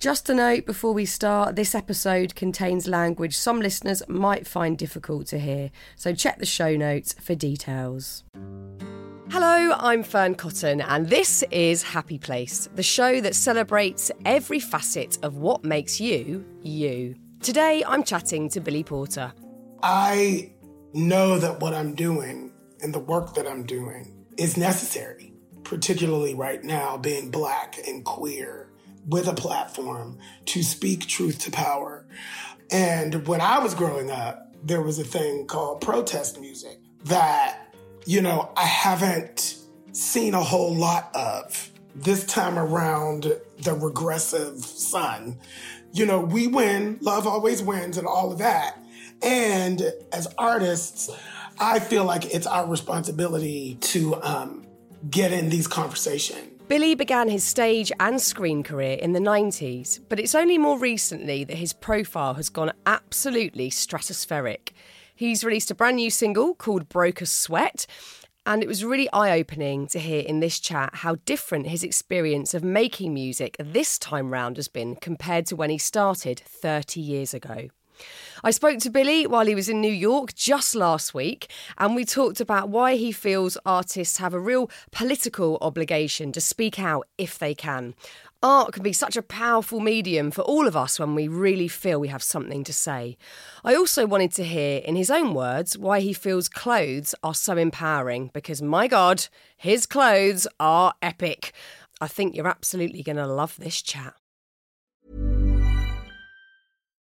Just a note before we start this episode contains language some listeners might find difficult to hear, so check the show notes for details. Hello, I'm Fearne Cotton, and this is Happy Place, the show that celebrates every facet of what makes you, you. Today, I'm chatting to Billy Porter. I know that what I'm doing and the work that I'm doing is necessary, particularly right now, being black and queer with a platform to speak truth to power. And when I was growing up, there was a thing called protest music that, you know, I haven't seen a whole lot of. This time around, the regressive son, you know, we win, love always wins, and all of that. And as artists, I feel like it's our responsibility to um, get in these conversations Billy began his stage and screen career in the 90s, but it's only more recently that his profile has gone absolutely stratospheric. He's released a brand new single called Broke A Sweat, and it was really eye opening to hear in this chat how different his experience of making music this time round has been compared to when he started 30 years ago. I spoke to Billy while he was in New York just last week, and we talked about why he feels artists have a real political obligation to speak out if they can. Art can be such a powerful medium for all of us when we really feel we have something to say. I also wanted to hear, in his own words, why he feels clothes are so empowering because, my God, his clothes are epic. I think you're absolutely going to love this chat.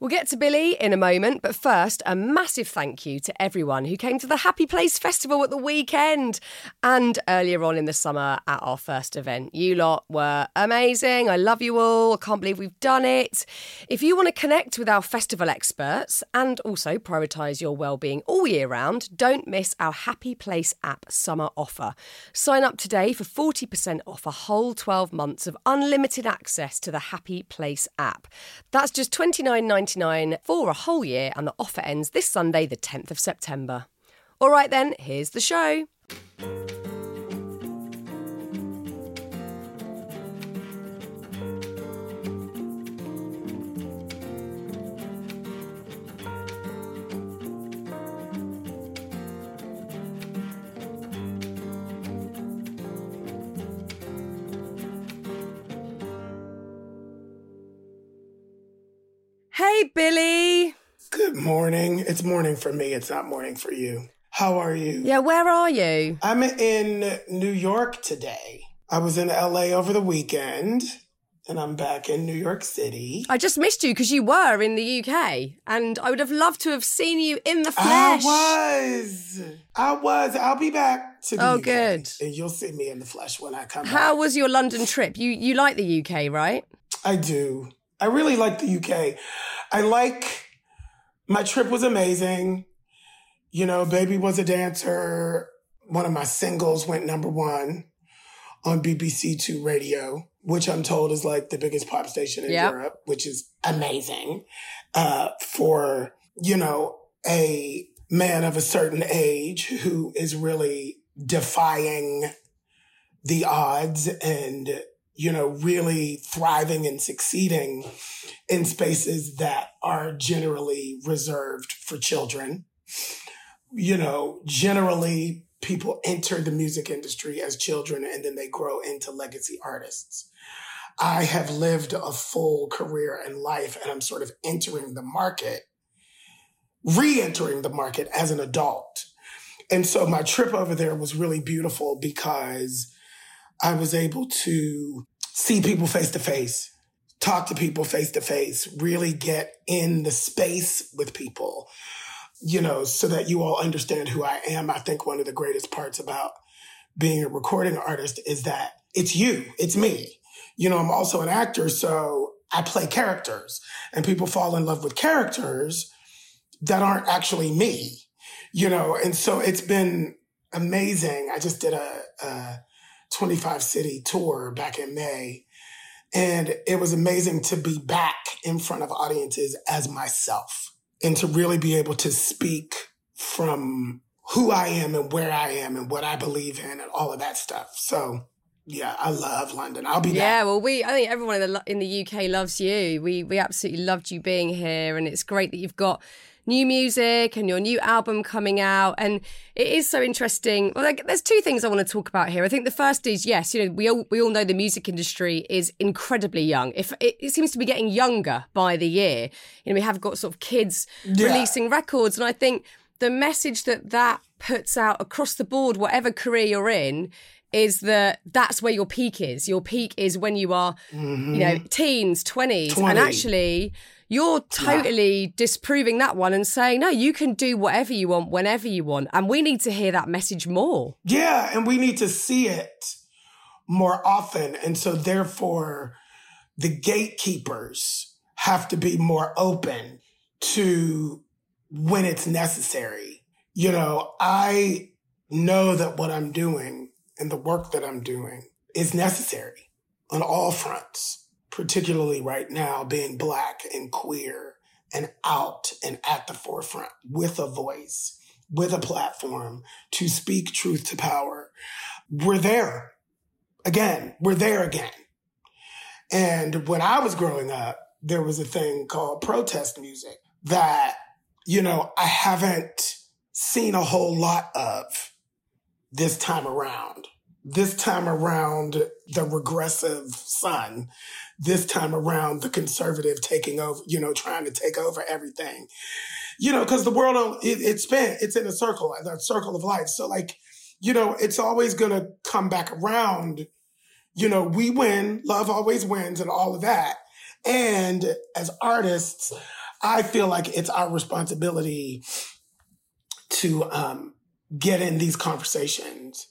We'll get to Billy in a moment, but first, a massive thank you to everyone who came to the Happy Place Festival at the weekend and earlier on in the summer at our first event. You lot were amazing. I love you all. I can't believe we've done it. If you want to connect with our festival experts and also prioritise your well-being all year round, don't miss our Happy Place app summer offer. Sign up today for 40% off a whole 12 months of unlimited access to the Happy Place app. That's just $29.99 for a whole year, and the offer ends this Sunday, the 10th of September. All right, then, here's the show. Billy. Good morning. It's morning for me. It's not morning for you. How are you? Yeah, where are you? I'm in New York today. I was in LA over the weekend and I'm back in New York City. I just missed you because you were in the UK and I would have loved to have seen you in the flesh. I was. I was. I'll be back to the Oh, UK, good. And you'll see me in the flesh when I come back. How back. was your London trip? You you like the UK, right? I do. I really like the UK. I like my trip was amazing. You know, Baby was a dancer. One of my singles went number one on BBC Two Radio, which I'm told is like the biggest pop station in Yeah. Europe, which is amazing. Uh, for, you know, a man of a certain age who is really defying the odds and you know really thriving and succeeding in spaces that are generally reserved for children. You know generally people enter the music industry as children and then they grow into legacy artists. I have lived a full career and life and i'm sort of entering the market re-entering the market as an adult. And so my trip over there was really beautiful because I was able to see people face to face, talk to people face to face, really get in the space with people, you know, so that you all understand who I am. I think one of the greatest parts about being a recording artist is that it's you, it's me. You know, I'm also an actor, so I play characters and people fall in love with characters that aren't actually me, you know, and so it's been amazing. I just did a, 25 city tour back in May and it was amazing to be back in front of audiences as myself and to really be able to speak from who I am and where I am and what I believe in and all of that stuff. So yeah, I love London. I'll be there. yeah. Well, we I think everyone in the in the UK loves you. We we absolutely loved you being here, and it's great that you've got new music and your new album coming out. And it is so interesting. Well, like, there's two things I want to talk about here. I think the first is yes, you know, we all we all know the music industry is incredibly young. If it, it seems to be getting younger by the year, you know, we have got sort of kids Yeah. releasing records, and I think the message that that puts out across the board, whatever career you're in, is that that's where your peak is. Your peak is when you are, you know, mm-hmm. teens, 20s. 20. And actually, you're totally disproving that one and saying, no, you can do whatever you want, whenever you want. And we need to hear that message more. Yeah, and we need to see it more often. And so therefore the gatekeepers have to be more open to when it's necessary. You know, I know that what I'm doing and the work that I'm doing is necessary on all fronts, particularly right now being black and queer and out and at the forefront with a voice, with a platform to speak truth to power. We're there again. We're there again. And when I was growing up, there was a thing called protest music that, you know, I haven't seen a whole lot of this time around. This time around, the regressive son. This time around, the conservative taking over, you know, trying to take over everything. You know, because the world, it, it's been, it's in a circle, the circle of life. So, like, you know, it's always going to come back around. You know, we win, love always wins, and all of that. And as artists, I feel like it's our responsibility to um, get in these conversations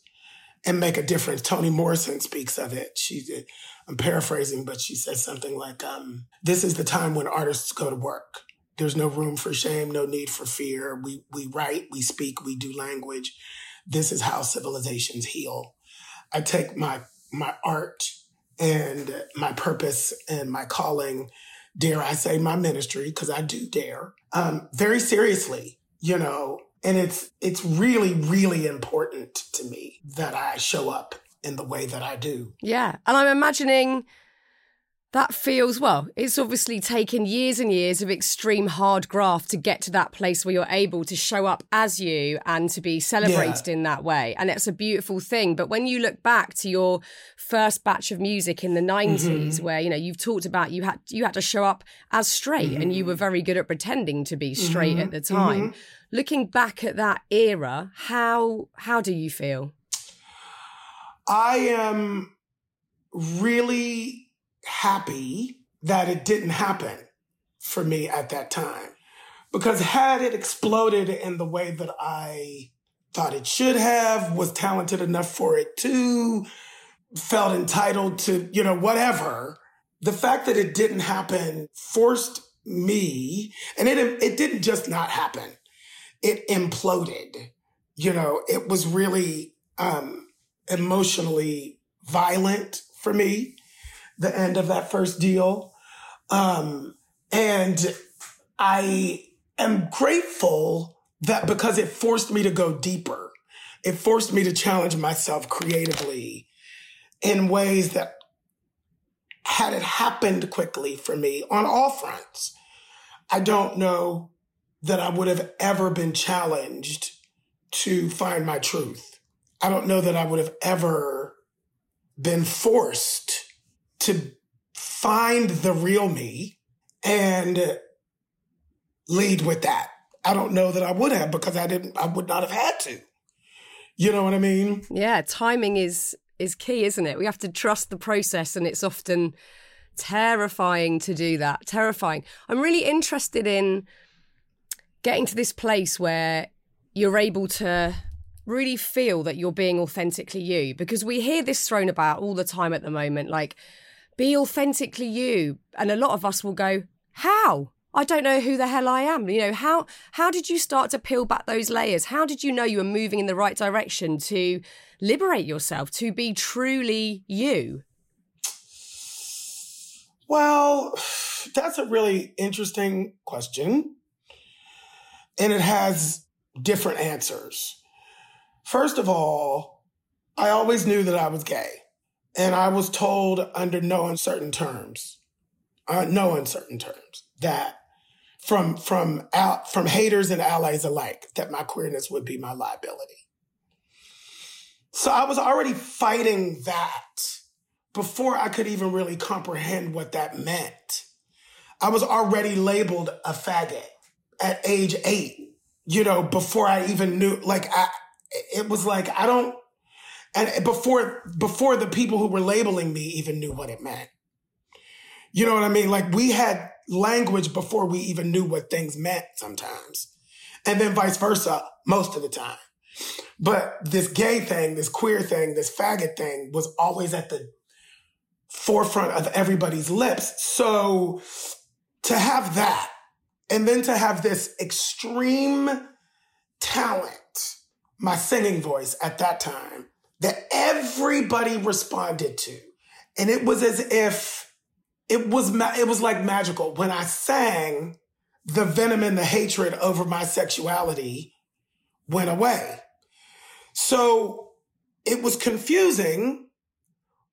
and make a difference. Toni Morrison speaks of it. She, I'm paraphrasing, but she says something like, um, "This is the time when artists go to work. There's no room for shame, no need for fear. We we write, we speak, we do language. This is how civilizations heal." I take my my art and my purpose and my calling, dare I say, my ministry, because I do dare, um, very seriously. You know, and it's it's really really important to me that I show up in the way that I do. Yeah. And I'm imagining that feels, well, it's obviously taken years and years of extreme hard graft to get to that place where you're able to show up as you and to be celebrated in that way. And it's a beautiful thing. But when you look back to your first batch of music in the 90s, mm-hmm. where, you know, you've talked about you had you had to show up as straight and you mm-hmm. were very good at pretending to be straight at mm-hmm. the time. Looking back at that era, how how do you feel? I am really happy that it didn't happen for me at that time. Because had it exploded in the way that I thought it should have, was talented enough for it to, felt entitled to, you know, whatever, the fact that it didn't happen forced me, and it, it didn't just not happen. It imploded. You know, it was really, um, emotionally violent for me, the end of that first deal. Um, and I am grateful that because it forced me to go deeper, it forced me to challenge myself creatively in ways that had it happened quickly for me on all fronts, I don't know that I would have ever been challenged to find my truth. I don't know that I would have ever been forced to find the real me and lead with that. I don't know that I would have because I didn't, I would not have had to. You know what I mean? Yeah, timing is is key, isn't it? We have to trust the process, and it's often terrifying to do that. Terrifying. I'm really interested in getting to this place where you're able to really feel that you're being authentically you? Because we hear this thrown about all the time at the moment, like, be authentically you. And a lot of us will go, how? I don't know who the hell I am. You know, how how did you start to peel back those layers? How did you know you were moving in the right direction to liberate yourself, to be truly you? Well, that's a really interesting question. And it has different answers. First of all, I always knew that I was gay. And I was told under no uncertain terms, uh, no uncertain terms, that from from out from haters and allies alike, that my queerness would be my liability. So I was already fighting that before I could even really comprehend what that meant. I was already labeled a faggot at age eight, you know, before I even knew, like, I, it was like, I don't, and before, before the people who were labeling me even knew what it meant. You know what I mean? Like, we had language before we even knew what things meant sometimes. And then vice versa, most of the time. But this gay thing, this queer thing, this faggot thing was always at the forefront of everybody's lips. So to have that and then to have this extreme talent, my singing voice at that time that everybody responded to. And it was as if it was, ma- it was like magical. When I sang, the venom and the hatred over my sexuality went away. So it was confusing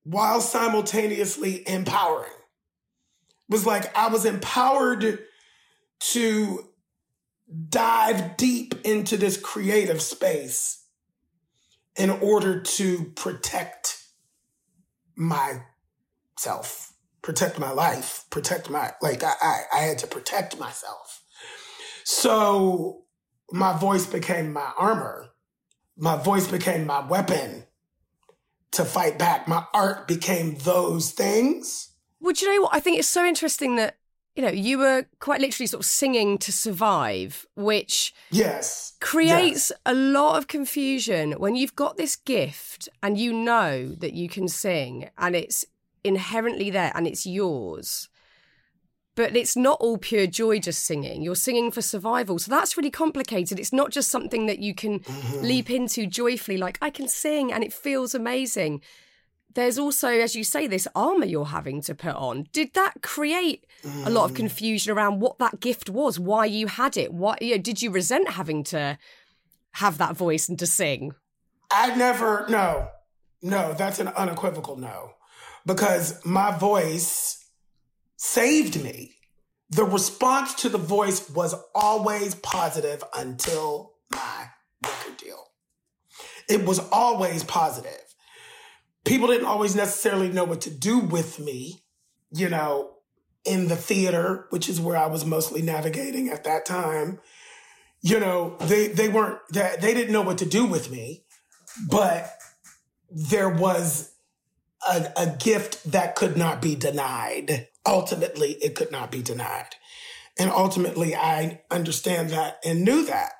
while simultaneously empowering. It was like I was empowered to dive deep into this creative space in order to protect myself, protect my life, protect my, like, I, I, I had to protect myself. So my voice became my armor. My voice became my weapon to fight back. My art became those things. Well, do you know what? I think it's so interesting that, you know, you were quite literally sort of singing to survive, which yes creates yes. a lot of confusion when you've got this gift and you know that you can sing and it's inherently there and it's yours but it's not all pure joy just singing. You're singing for survival. So that's really complicated. It's not just something that you can mm-hmm. leap into joyfully, like, I can sing and it feels amazing. There's also, as you say, this armor you're having to put on. Did that create mm. a lot of mm. confusion around what that gift was, why you had it? Why you know, did you resent having to have that voice and to sing? I never, no, no, that's an unequivocal no. Because my voice saved me. The response to the voice was always positive until my record deal. It was always positive. People didn't always necessarily know what to do with me, you know, in the theater, which is where I was mostly navigating at that time. You know, they, they weren't, they, they didn't know what to do with me, but there was a, a gift that could not be denied ultimately it could not be denied. And ultimately, I understand that and knew that,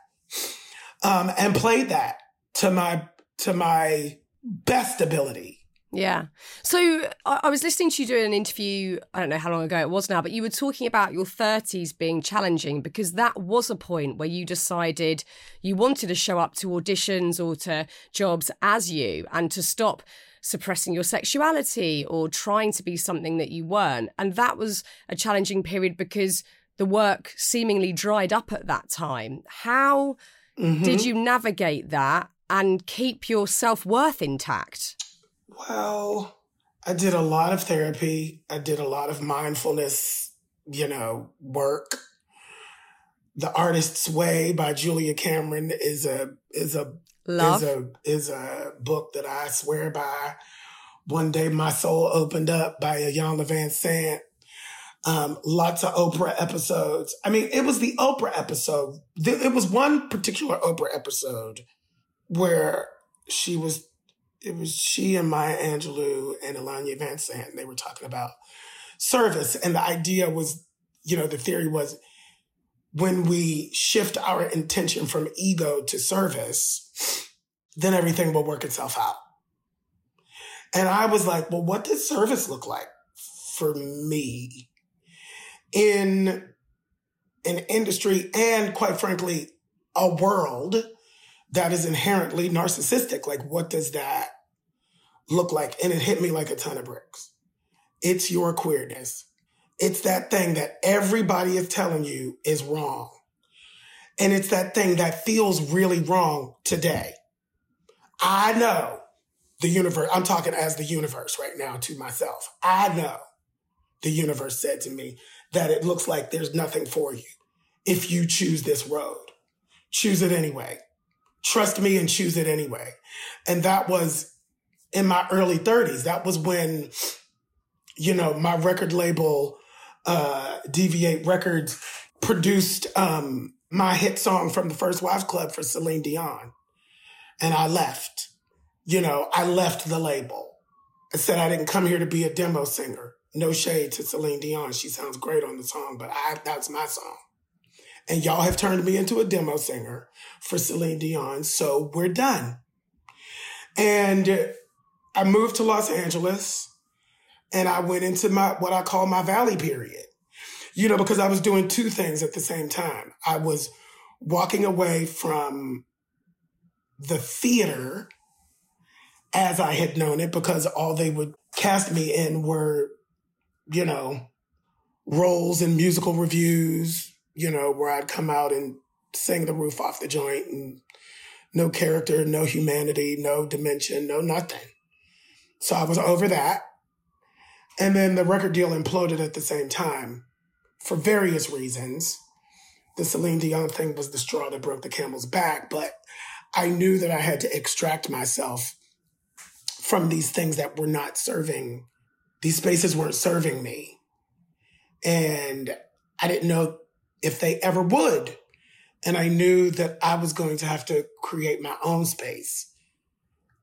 um, and played that to my to my best ability. Yeah. So I, was listening to you doing an interview, I don't know how long ago it was now, but you were talking about your 30s being challenging because that was a point where you decided you wanted to show up to auditions or to jobs as you and to stop suppressing your sexuality or trying to be something that you weren't. And that was a challenging period because the work seemingly dried up at that time. How mm-hmm. did you navigate that and keep your self worth intact? Well, I did a lot of therapy. I did a lot of mindfulness, you know, work. The Artist's Way by Julia Cameron is a is a Love. is a is a book that I swear by. One day my soul opened up by Iyanla Vanzant. Um, lots of Oprah episodes. I mean, it was the Oprah episode. It was one particular Oprah episode where she was, it was she and Maya Angelou and Iyanla Vanzant. They were talking about service. And the idea was, you know, the theory was when we shift our intention from ego to service, then everything will work itself out. And I was like, well, what does service look like for me in an industry and quite frankly, a world that is inherently narcissistic? Like, what does that look like? And it hit me like a ton of bricks. It's your queerness. It's that thing that everybody is telling you is wrong. And it's that thing that feels really wrong today. I know the universe, I'm talking as the universe right now to myself. I know the universe said to me that it looks like there's nothing for you if you choose this road. Choose it anyway. Trust me and choose it anyway. And that was in my early 30s. That was when, you know, my record label, uh, DV8 Records produced, um, my hit song from the First Wives Club for Celine Dion. And I left. You know, I left the label. I said I didn't come here to be a demo singer. No shade to Celine Dion. She sounds great on the song, but I, that's my song. And y'all have turned me into a demo singer for Celine Dion. So we're done. And I moved to Los Angeles and I went into my, what I call my valley period you know, because I was doing two things at the same time. I was walking away from the theater as I had known it because all they would cast me in were, you know, roles in musical revues, you know, where I'd come out and sing the roof off the joint and no character, no humanity, no dimension, no nothing. So I was over that. And then the record deal imploded at the same time for various reasons. The Celine Dion thing was the straw that broke the camel's back, but I knew that I had to extract myself from these things that were not serving, these spaces weren't serving me. And I didn't know if they ever would. And I knew that I was going to have to create my own space.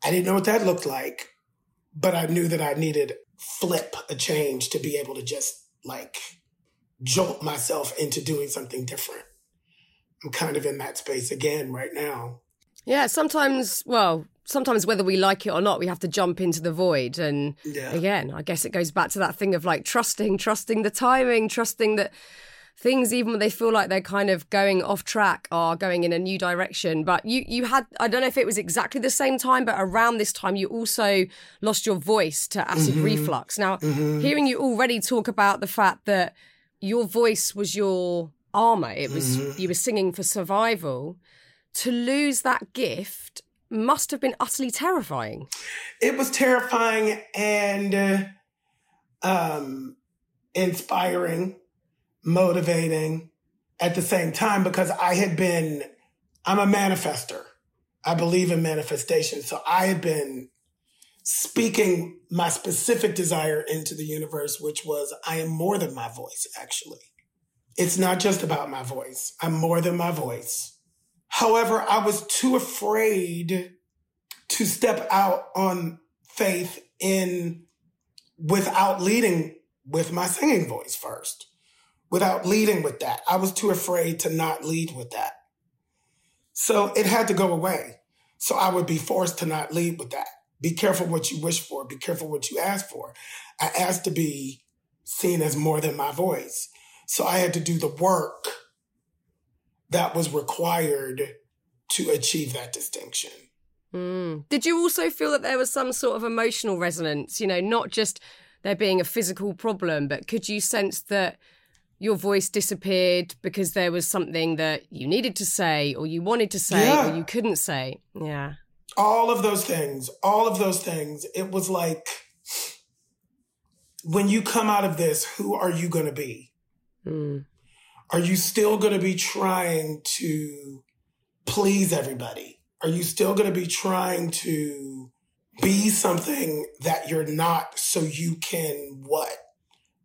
I didn't know what that looked like, but I knew that I needed flip a change to be able to just like jolt myself into doing something different. I'm kind of in that space again right now. Yeah, sometimes, well, sometimes whether we like it or not, we have to jump into the void. And yeah. again, I guess it goes back to that thing of like trusting, trusting the timing, trusting that things, even when they feel like they're kind of going off track, are going in a new direction. But you, you had, I don't know if it was exactly the same time, but around this time, you also lost your voice to acid mm-hmm. reflux. Now, mm-hmm. hearing you already talk about the fact that your voice was your armor. It was mm-hmm. you were singing for survival. To lose that gift must have been utterly terrifying. It was terrifying and uh, um, inspiring, motivating at the same time because I had been, I'm a manifester. I believe in manifestation. So I had been speaking my specific desire into the universe, which was I am more than my voice, actually. It's not just about my voice. I'm more than my voice. However, I was too afraid to step out on faith in without leading with my singing voice first, without leading with that. I was too afraid to not lead with that. So it had to go away. So I would be forced to not lead with that. Be careful what you wish for. Be careful what you ask for. I asked to be seen as more than my voice. So I had to do the work that was required to achieve that distinction. Mm. Did you also feel that there was some sort of emotional resonance? You know, not just there being a physical problem, but could you sense that your voice disappeared because there was something that you needed to say or you wanted to say yeah. or you couldn't say? Yeah all of those things, all of those things, it was like, when you come out of this, who are you going to be? Mm. Are you still going to be trying to please everybody? Are you still going to be trying to be something that you're not so you can what?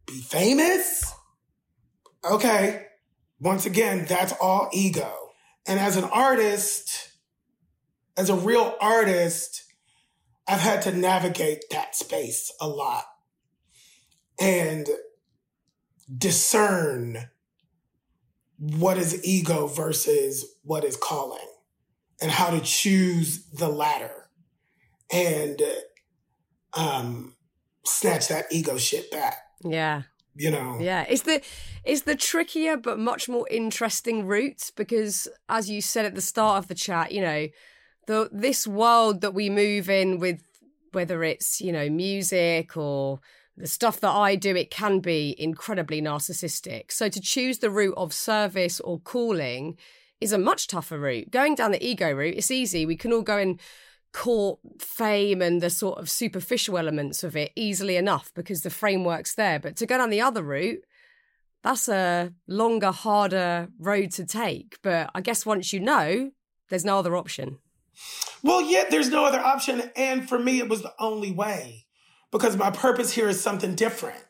Be famous? Okay. Once again, that's all ego. And as an artist, as a real artist, I've had to navigate that space a lot and discern what is ego versus what is calling. and how to choose the latter and um, snatch that ego shit back. Yeah. You know. Yeah. It's the it's the trickier but much more interesting route because as you said at the start of the chat, you know, the this world that we move in with whether it's, you know, music or the stuff that I do, it can be incredibly narcissistic. So to choose the route of service or calling is a much tougher route. Going down the ego route, it's easy. We can all go and court fame and the sort of superficial elements of it easily enough because the framework's there. But to go down the other route, that's a longer, harder road to take. But I guess once you know, there's no other option. Well, yeah, there's no other option. And for me, it was the only way because my purpose here is something different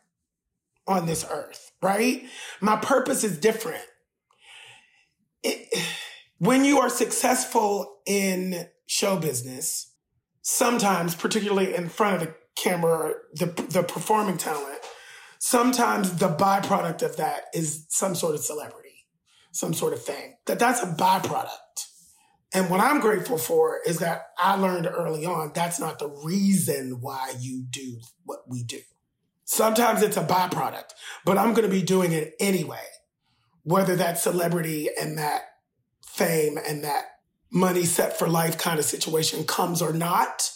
on this earth, right? My purpose is different. It, when you are successful in show business, sometimes, particularly in front of the camera, the, the performing talent, sometimes the byproduct of that is some sort of celebrity, some sort of fame. That that's a byproduct. And what I'm grateful for is that I learned early on that's not the reason why you do what we do. Sometimes it's a byproduct, but I'm going to be doing it anyway, whether that celebrity and that fame and that money set for life kind of situation comes or not.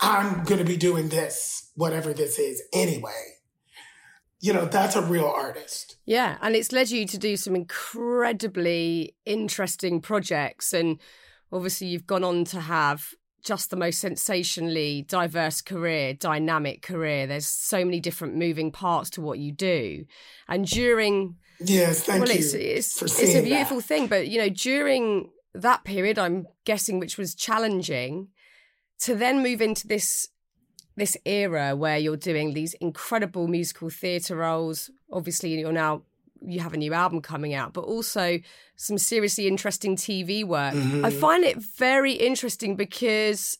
I'm going to be doing this, whatever this is anyway. You know, that's a real artist. Yeah. And it's led you to do some incredibly interesting projects and obviously you've gone on to have just the most sensationally diverse career, dynamic career. There's so many different moving parts to what you do. And during Yes, thank well, you. It's, it's, for it's a that. beautiful thing, but you know, during that period, I'm guessing which was challenging, to then move into this this era where you're doing these incredible musical theatre roles. Obviously, you're now you have a new album coming out, but also some seriously interesting TV work. Mm-hmm. I find it very interesting because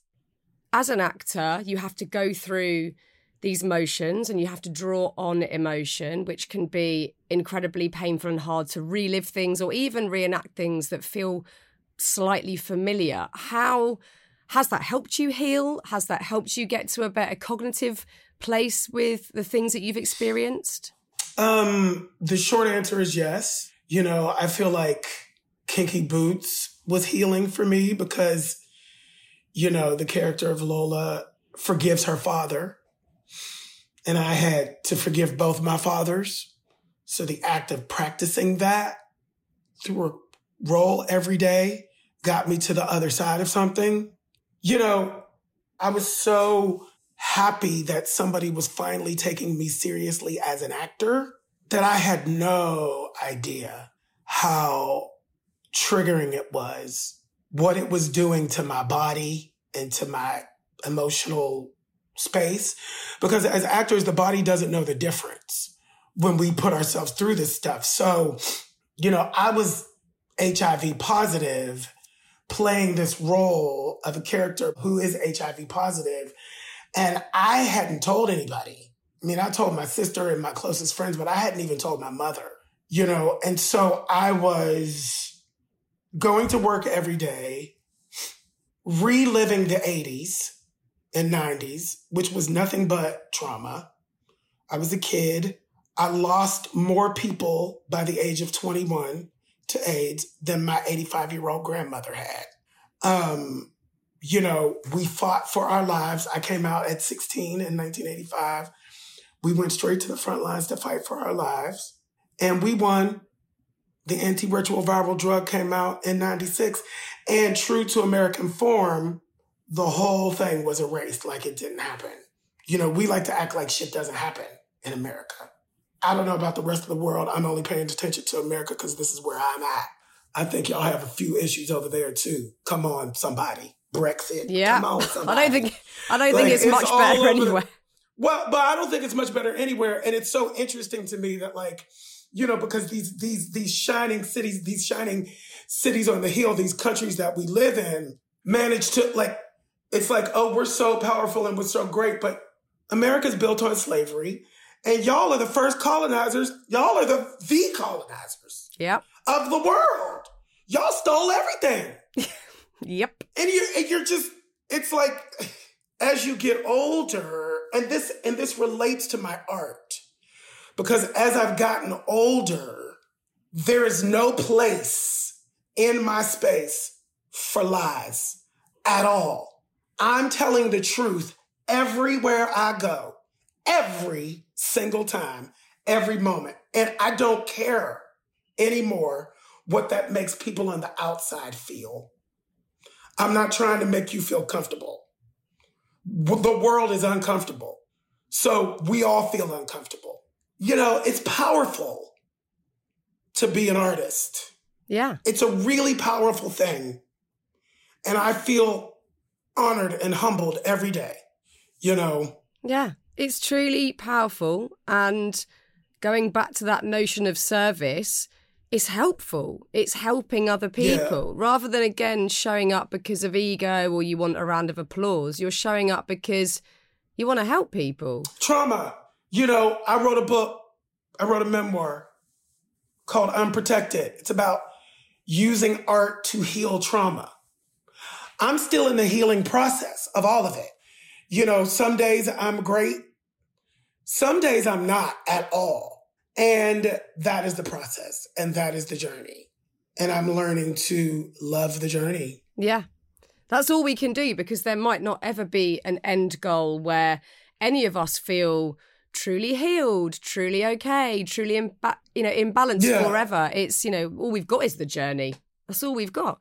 as an actor, you have to go through these motions and you have to draw on emotion, which can be incredibly painful and hard to relive things or even reenact things that feel slightly familiar. How has that helped you heal? Has that helped you get to a better cognitive place with the things that you've experienced? Um, the short answer is yes. You know, I feel like Kinky Boots was healing for me because, you know, the character of Lola forgives her father. And I had to forgive both my fathers. So the act of practicing that through role every day got me to the other side of something. You know, I was so happy that somebody was finally taking me seriously as an actor that I had no idea how triggering it was, what it was doing to my body and to my emotional space. Because as actors, the body doesn't know the difference when we put ourselves through this stuff. So, you know, I was HIV positive playing this role of a character who is HIV positive and I hadn't told anybody. I mean, I told my sister and my closest friends, but I hadn't even told my mother, you know? And so I was going to work every day, reliving the 80s and 90s, which was nothing but trauma. I was a kid. I lost more people by the age of 21 to AIDS than my 85 year old grandmother had. Um, you know, we fought for our lives. I came out at 16 in 1985. We went straight to the front lines to fight for our lives and we won. The antiretroviral drug came out in 96 and true to American form, the whole thing was erased like it didn't happen. You know, we like to act like shit doesn't happen in America. I don't know about the rest of the world. I'm only paying attention to America because this is where I'm at. I think y'all have a few issues over there too. Come on, somebody. Brexit. Yeah. Come on, somebody. I don't think I don't Like, think it's, it's much better the- anywhere. Well, but I don't think it's much better anywhere. And it's so interesting to me that like, you know, because these these these shining cities, these shining cities on the hill, these countries that we live in, manage to like it's like, oh, we're so powerful and we're so great, but America's built on slavery. And y'all are the first colonizers. Y'all are the the colonizers Yep. of the world. Y'all stole everything. Yep. And you're and you're just it's like as you get older, and this and this relates to my art. Because as I've gotten older, there is no place in my space for lies at all. I'm telling the truth everywhere I go, every single time, every moment. And I don't care anymore what that makes people on the outside feel. I'm not trying to make you feel comfortable. The world is uncomfortable. So we all feel uncomfortable. You know, it's powerful to be an artist. Yeah. It's a really powerful thing. And I feel honored and humbled every day, you know. Yeah. It's truly powerful. And going back to that notion of service, it's helpful. It's helping other people Yeah. rather than again showing up because of ego or you want a round of applause. You're showing up because you want to help people. Trauma. You know, I wrote a book, I wrote a memoir called Unprotected. It's about using art to heal trauma. I'm still in the healing process of all of it. You know, some days I'm great, some days I'm not at all. And that is the process and that is the journey. And I'm learning to love the journey. Yeah. That's all we can do because there might not ever be an end goal where any of us feel truly healed, truly okay, truly in you know in balance Yeah. forever. It's you know all we've got is the journey. That's all we've got.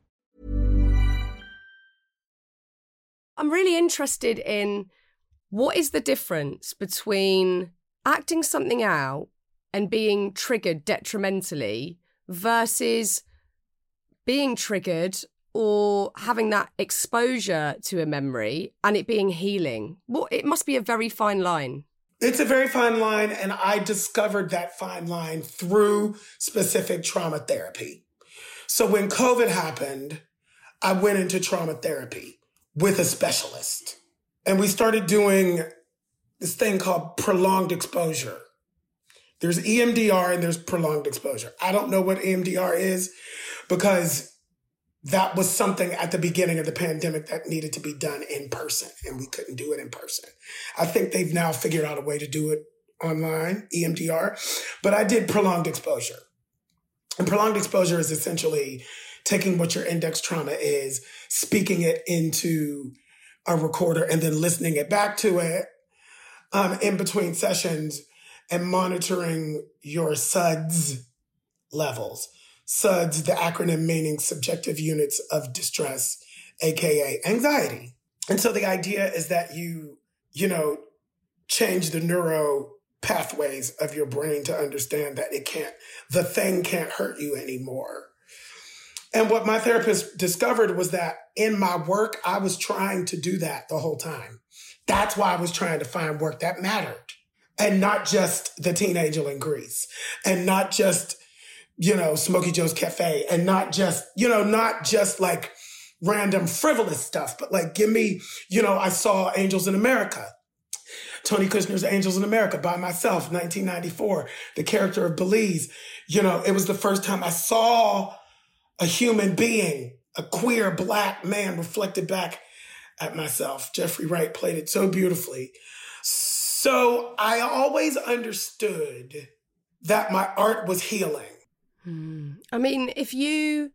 I'm really interested in what is the difference between acting something out and being triggered detrimentally versus being triggered or having that exposure to a memory and it being healing. What it must be a very fine line. It's a very fine line, and I discovered that fine line through specific trauma therapy. So when COVID happened, I went into trauma therapy with a specialist, and we started doing this thing called prolonged exposure. There's EMDR and there's prolonged exposure. I don't know what EMDR is because that was something at the beginning of the pandemic that needed to be done in person and we couldn't do it in person. I think they've now figured out a way to do it online, EMDR, but I did prolonged exposure. And prolonged exposure is essentially taking what your index trauma is, speaking it into a recorder and then listening it back to it um, in between sessions and monitoring your SUDS levels. SUDS, the acronym meaning subjective units of distress, aka anxiety. And so the idea is that you, you know, change the neuro pathways of your brain to understand that it can't, the thing can't hurt you anymore. And what my therapist discovered was that in my work, I was trying to do that the whole time. That's why I was trying to find work that mattered. And not just the teen angel in Grease, and not just, you know, Smokey Joe's Cafe, and not just, you know, not just like random frivolous stuff, but like give me, you know, I saw Angels in America. Tony Kushner's Angels in America by myself, 1994, the character of Belize. You know, it was the first time I saw a human being, a queer black man reflected back at myself. Jeffrey Wright played it so beautifully. So I always understood that my art was healing. Hmm. I mean, if you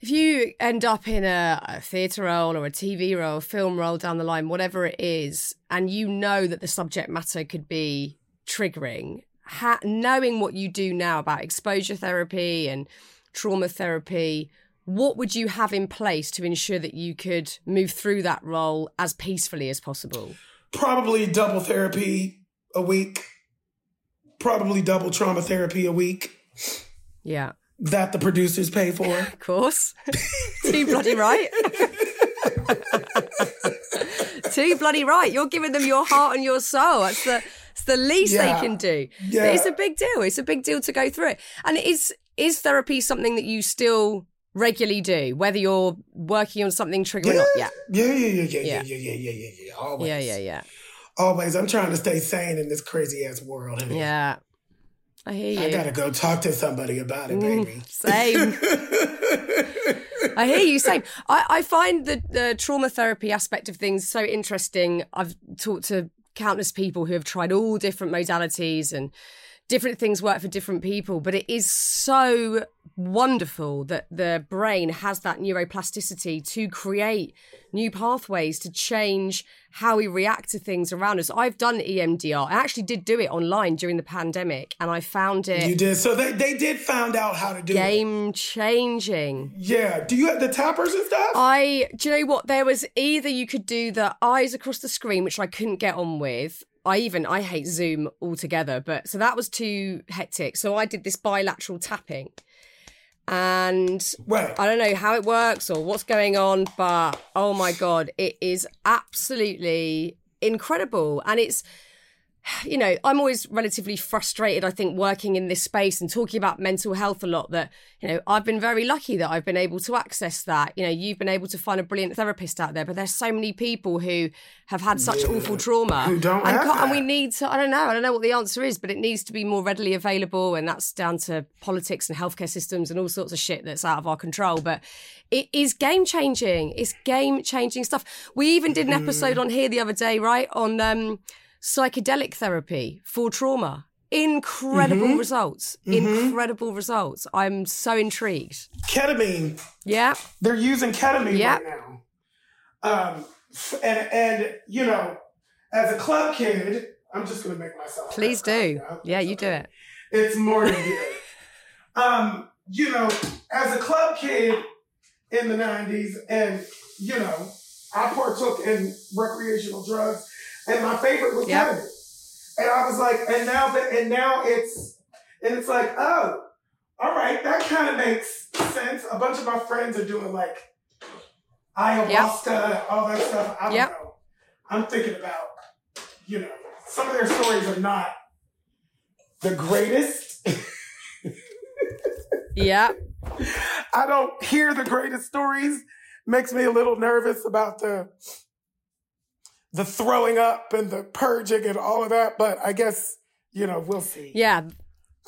if you end up in a, a theatre role or a TV role, film role down the line, whatever it is, and you know that the subject matter could be triggering, ha- knowing what you do now about exposure therapy and trauma therapy, what would you have in place to ensure that you could move through that role as peacefully as possible? Probably double therapy a week, probably double trauma therapy a week. Yeah. that the producers pay for. Of course. Too bloody right. Too bloody right. You're giving them your heart and your soul. That's the it's the least Yeah. they can do. Yeah. But it's a big deal. It's a big deal to go through it. And is is therapy something that you still regularly do, whether you're working on something triggering or not? Yeah. Yeah, yeah, yeah, yeah, yeah, Yeah. yeah, yeah, yeah, yeah, yeah. Always. Yeah, yeah, yeah. Always. I'm trying to stay sane in this crazy ass world. honey. Yeah. I hear you. I gotta go talk to somebody about it, Mm. baby. Same. I hear you. Same. I, I find the, the trauma therapy aspect of things so interesting. I've talked to countless people who have tried all different modalities and different things work for different people, but it is so wonderful that the brain has that neuroplasticity to create new pathways to change how we react to things around us. I've done EMDR. I actually did do it online during the pandemic and I found it You did. So they, they did found out how to do it. game changing. Yeah. Do you have the tappers and stuff? I do you know what? There was either you could do the eyes across the screen, which I couldn't get on with. I even I hate Zoom altogether, but so that was too hectic. So I did this bilateral tapping. And Right. I don't know how it works or what's going on, but oh my god, it is absolutely incredible. And it's you know, I'm always relatively frustrated, I think, working in this space and talking about mental health a lot. That, you know, I've been very lucky that I've been able to access that. You know, you've been able to find a brilliant therapist out there, but there's so many people who have had such awful trauma. Who don't and, have and we need to, I don't know, I don't know what the answer is, but it needs to be more readily available. And that's down to politics and healthcare systems and all sorts of shit that's out of our control. But it is game changing. It's game changing stuff. We even did an episode on here the other day, right? On, um, psychedelic therapy for trauma. Incredible results. Incredible results. I'm so intrigued. Ketamine. Yeah. They're using ketamine Yeah. right now. Um, and and you know, as a club kid, I'm just gonna make myself. Please do. Yeah, you do it. It's more than good. um, you know, as a club kid in the '90s, and you know, I partook in recreational drugs, and my favorite was Yep. ketamine. And I was like, and now that, and now it's, and it's like, oh, all right, that kind of makes sense. A bunch of my friends are doing like ayahuasca, all that stuff. I don't Yep. know. I'm thinking about, you know, some of their stories are not the greatest. Yeah. I don't hear the greatest stories. Makes me a little nervous about the the throwing up and the purging and all of that. But I guess you know we'll see. Yeah.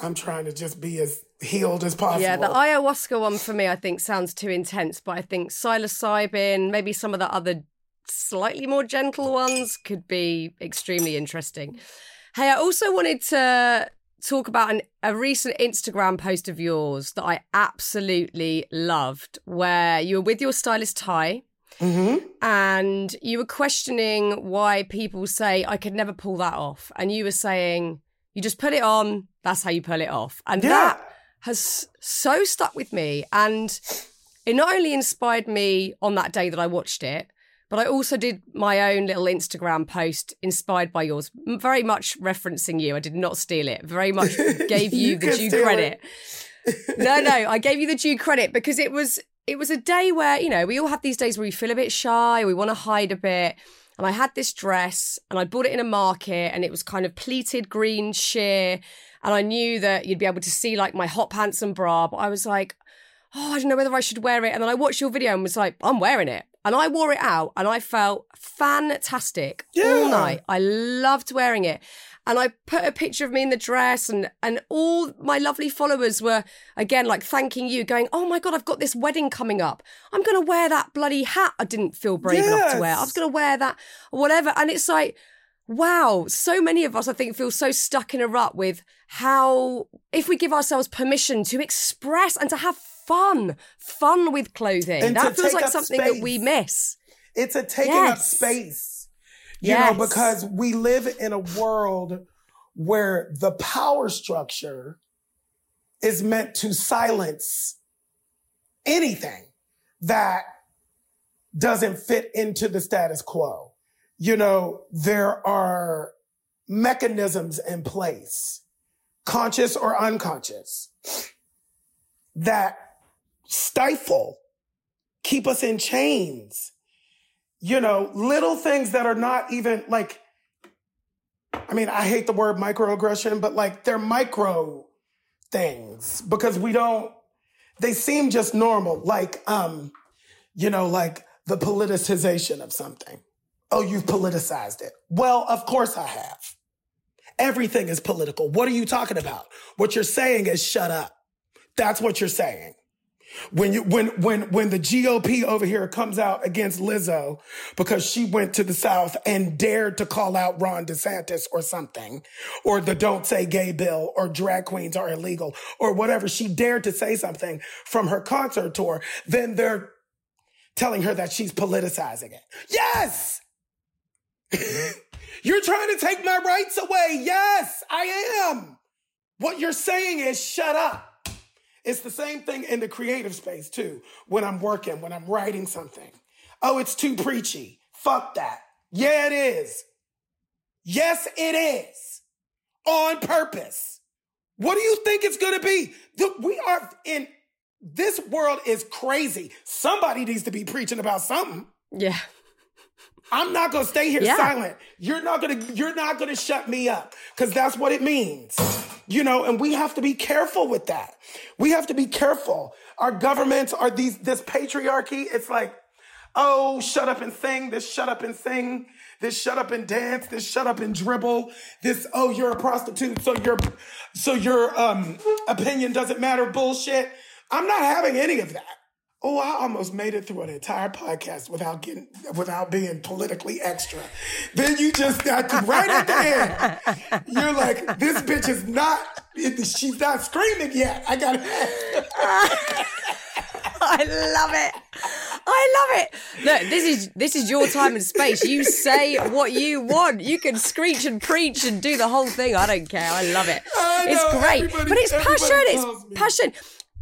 I'm trying to just be as healed as possible. Yeah. The ayahuasca one for me, I think, sounds too intense, but I think psilocybin, maybe some of the other slightly more gentle ones could be extremely interesting. Hey, I also wanted to talk about an, a recent Instagram post of yours that I absolutely loved, where you were with your stylist Ty. Mhm. and you were questioning why people say I could never pull that off, and you were saying you just put it on. That's how you pull it off, and Yeah. that has so stuck with me. And it not only inspired me on that day that I watched it, but I also did my own little Instagram post inspired by yours, very much referencing you. I did not steal it. Very much gave you, You the due credit. no, no, I gave you the due credit because it was it was a day where you know we all have these days where we feel a bit shy, we want to hide a bit. And I had this dress, and I bought it in a market, and it was kind of pleated green sheer, and I knew that you'd be able to see like my hot pants and bra, but I was like, oh, I don't know whether I should wear it. And then I watched your video and was like, I'm wearing it. And I wore it out and I felt fantastic all night. I loved wearing it. And I put a picture of me in the dress and and all my lovely followers were again like thanking you, going, Oh my god, I've got this wedding coming up. I'm gonna wear that bloody hat I didn't feel brave enough to wear. I was gonna wear that or whatever. And it's like Wow, so many of us, I think, feel so stuck in a rut with how, if we give ourselves permission to express and to have fun, fun with clothing, And that feels like something that we miss. It's a taking up space. You Yes. know, because we live in a world where the power structure is meant to silence anything that doesn't fit into the status quo. You know, there are mechanisms in place, conscious or unconscious, that stifle, keep us in chains. You know, little things that are not even like, I mean, I hate the word microaggression, but like they're micro things because we don't, they seem just normal. Like, um, you know, like the politicization of something. Oh, you've politicized it. Well, of course I have. Everything is political. What are you talking about? What you're saying is shut up. That's what you're saying. When you when when when the GOP over here comes out against Lizzo because she went to the South and dared to call out Ron DeSantis or something, or the Don't Say Gay bill, or drag queens are illegal, or whatever, she dared to say something from her concert tour, then they're telling her that she's politicizing it. Yes! you're trying to take my rights away. Yes, I am. What you're saying is shut up. It's the same thing in the creative space too. When I'm working, when I'm writing something. Oh, it's too preachy. Fuck that. Yeah, it is. Yes, it is. On purpose. What do you think it's going to be? We are in this world is crazy. Somebody needs to be preaching about something. Yeah. I'm not gonna stay here yeah. silent. You're not gonna you're not gonna shut me up because that's what it means. You know, and we have to be careful with that. We have to be careful. Our governments are these this patriarchy. It's like, oh, shut up and sing. This shut up and sing. This shut up and dance. This shut up and dribble. This oh, you're a prostitute, so your so your um opinion doesn't matter. Bullshit. I'm not having any of that. Oh, I almost made it through an entire podcast without getting without being politically extra. Then you just got to right at the end. You're like, this bitch is not. She's not screaming yet. I got it. I love it. I love it. Look, this is this is your time and space. You say what you want. You can screech and preach and do the whole thing. I don't care. I love it. I it's great, but it's passion. It's passion.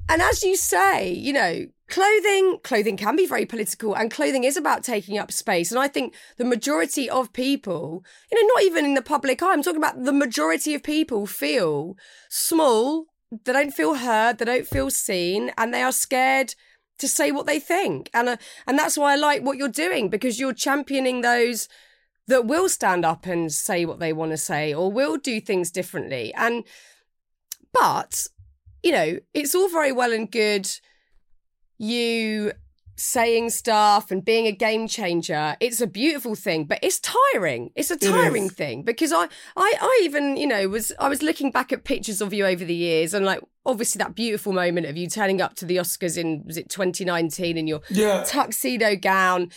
And as you say, you know, clothing clothing can be very political and clothing is about taking up space. And i think the majority of people you know not even in the public eye i'm talking about the majority of people feel small they don't feel heard they don't feel seen and they are scared to say what they think. And uh, and that's why i like what you're doing because you're championing those that will stand up and say what they want to say or will do things differently. And but you know, it's all very well and good you saying stuff and being a game changer. It's a beautiful thing but it's tiring. It's a tiring it thing because I, I i even you know was i was looking back at pictures of you over the years and like obviously that beautiful moment of you turning up to the oscars in was it 2019 in your yeah. tuxedo gown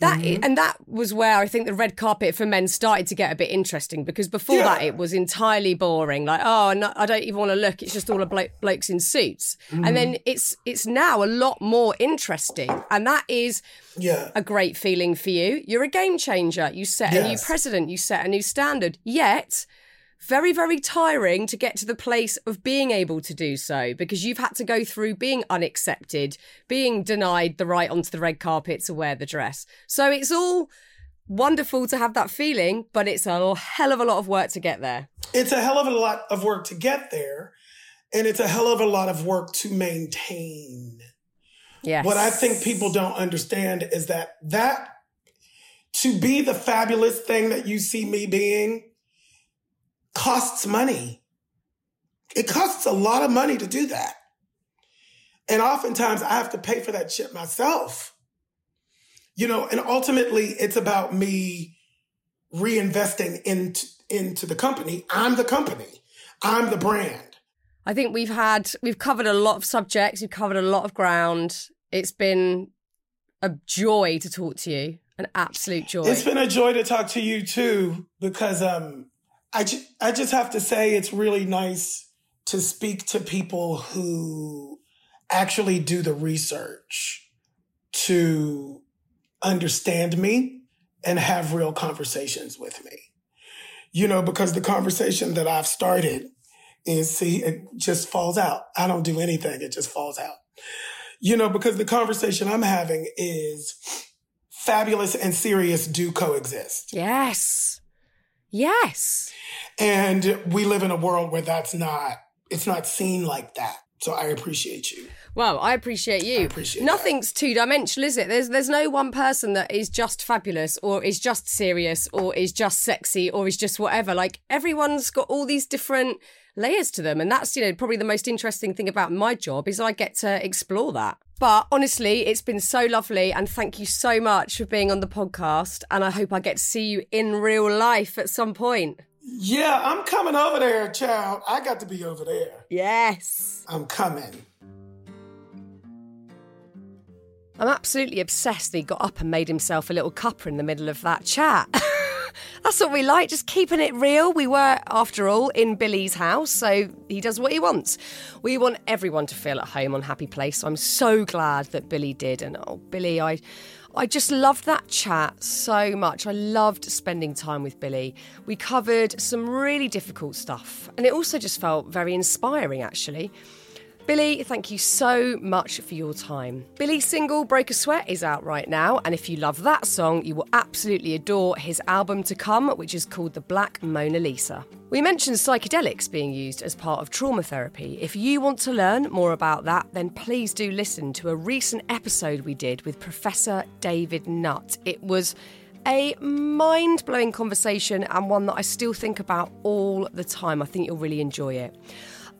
that mm-hmm. and that was where I think the red carpet for men started to get a bit interesting because before yeah. that it was entirely boring. Like, oh, no, I don't even want to look. It's just all the blo- blokes in suits. Mm-hmm. And then it's it's now a lot more interesting, and that is yeah. a great feeling for you. You're a game changer. You set yes. a new precedent. You set a new standard. Yet very, very tiring to get to the place of being able to do so because you've had to go through being unaccepted, being denied the right onto the red carpet to wear the dress. So it's all wonderful to have that feeling, but it's a hell of a lot of work to get there. It's a hell of a lot of work to get there, and it's a hell of a lot of work to maintain. Yes. What I think people don't understand is that that to be the fabulous thing that you see me being costs money. It costs a lot of money to do that. And oftentimes I have to pay for that shit myself. You know, and ultimately it's about me reinvesting into, into the company. I'm the company. I'm the brand. I think we've had we've covered a lot of subjects, we've covered a lot of ground. It's been a joy to talk to you. An absolute joy. It's been a joy to talk to you too, because um I, ju- I just have to say it's really nice to speak to people who actually do the research to understand me and have real conversations with me. You know, because the conversation that I've started is see, it just falls out. I don't do anything, it just falls out. You know, because the conversation I'm having is fabulous and serious do coexist. Yes. Yes. And we live in a world where that's not, it's not seen like that. So I appreciate you. Well, I appreciate you. I appreciate Nothing's two dimensional, is it? There's there's no one person that is just fabulous or is just serious or is just sexy or is just whatever. Like everyone's got all these different layers to them. And that's, you know, probably the most interesting thing about my job is I get to explore that. But honestly, it's been so lovely. And thank you so much for being on the podcast. And I hope I get to see you in real life at some point. Yeah, I'm coming over there, child. I got to be over there. Yes. I'm coming. I'm absolutely obsessed that he got up and made himself a little cuppa in the middle of that chat. That's what we like, just keeping it real. We were, after all, in Billy's house, so he does what he wants. We want everyone to feel at home on Happy Place, so I'm so glad that Billy did. And oh, Billy, I. I just loved that chat so much. I loved spending time with Billy. We covered some really difficult stuff, and it also just felt very inspiring, actually. Billy, thank you so much for your time. Billy's single Broke A Sweat is out right now, and if you love that song, you will absolutely adore his album to come, which is called The Black Mona Lisa. We mentioned psychedelics being used as part of trauma therapy. If you want to learn more about that, then please do listen to a recent episode we did with Professor David Nutt. It was a mind blowing conversation and one that I still think about all the time. I think you'll really enjoy it.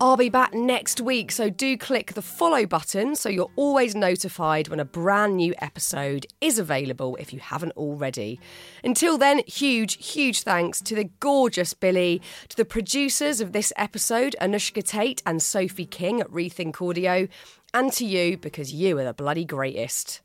I'll be back next week, so do click the follow button so you're always notified when a brand new episode is available if you haven't already. Until then, huge, huge thanks to the gorgeous Billy, to the producers of this episode, Anushka Tate and Sophie King at Rethink Audio, and to you because you are the bloody greatest.